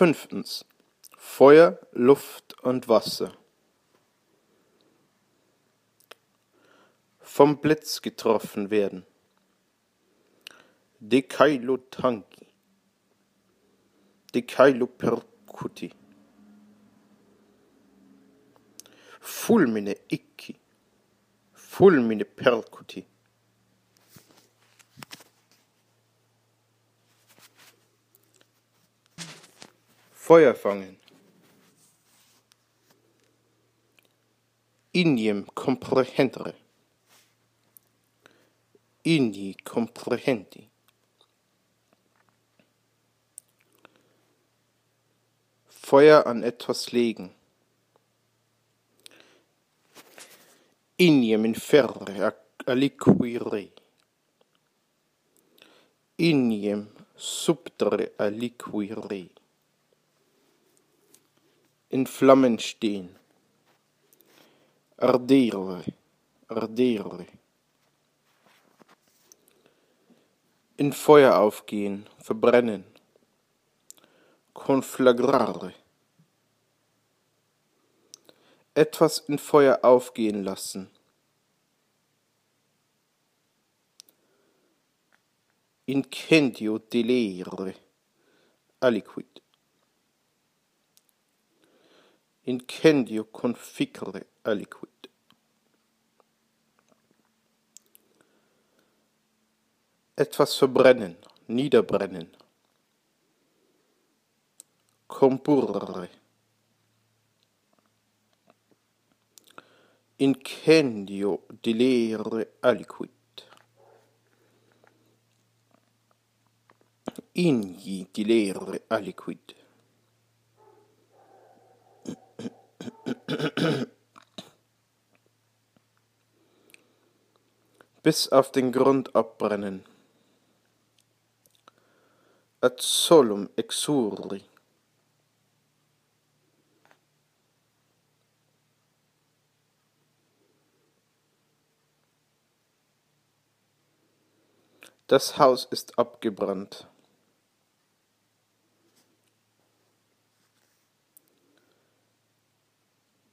Fünftens. Feuer, Luft und Wasser. Vom Blitz getroffen werden. Dekailo tanki. Dekailo percuti. Fulmine ikki. Fulmine percuti. Feuer fangen. Iniem comprehendere. Inni comprehendi. Feuer an etwas legen. Iniem inferre aliquire. Iniem subtere aliquire. In Flammen stehen. Ardere, ardere. In Feuer aufgehen, verbrennen. Conflagrare. Etwas in Feuer aufgehen lassen. Incendio delere. Aliquid. incendio conficere aliquid. Etwas verbrennen, niederbrennen. Compurre. Incendio delere aliquid. Igni delere aliquid. Bis auf den Grund abbrennen. Ad solum exurri. Das Haus ist abgebrannt.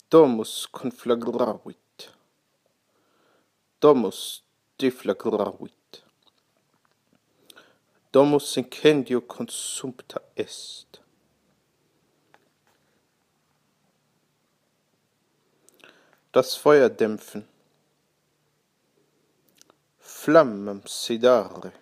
Domus conflagravit. Domus deflagravit. Domus incendio consumpta est. Das Feuer dämpfen. Flammam sedare.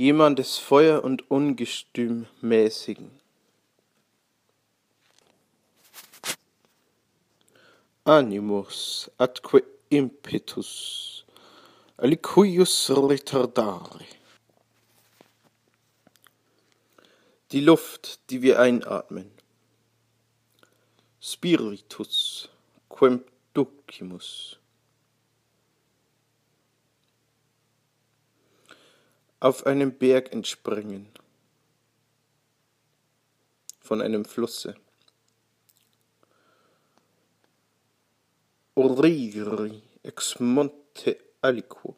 Jemandes Feuer und Ungestüm mäßigen. Animus atque impetus alicuius retardare. Die Luft, die wir einatmen. Spiritus quem ducimus. Auf einem Berg entspringen. Von einem Flusse. Oriri ex monte aliquo.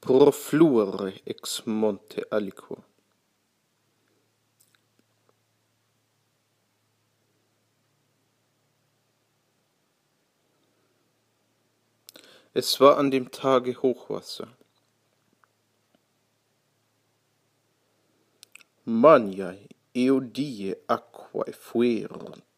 Profluere ex monte aliquo. Es war an dem Tage Hochwasser. Maniae eodie aquae fuerunt.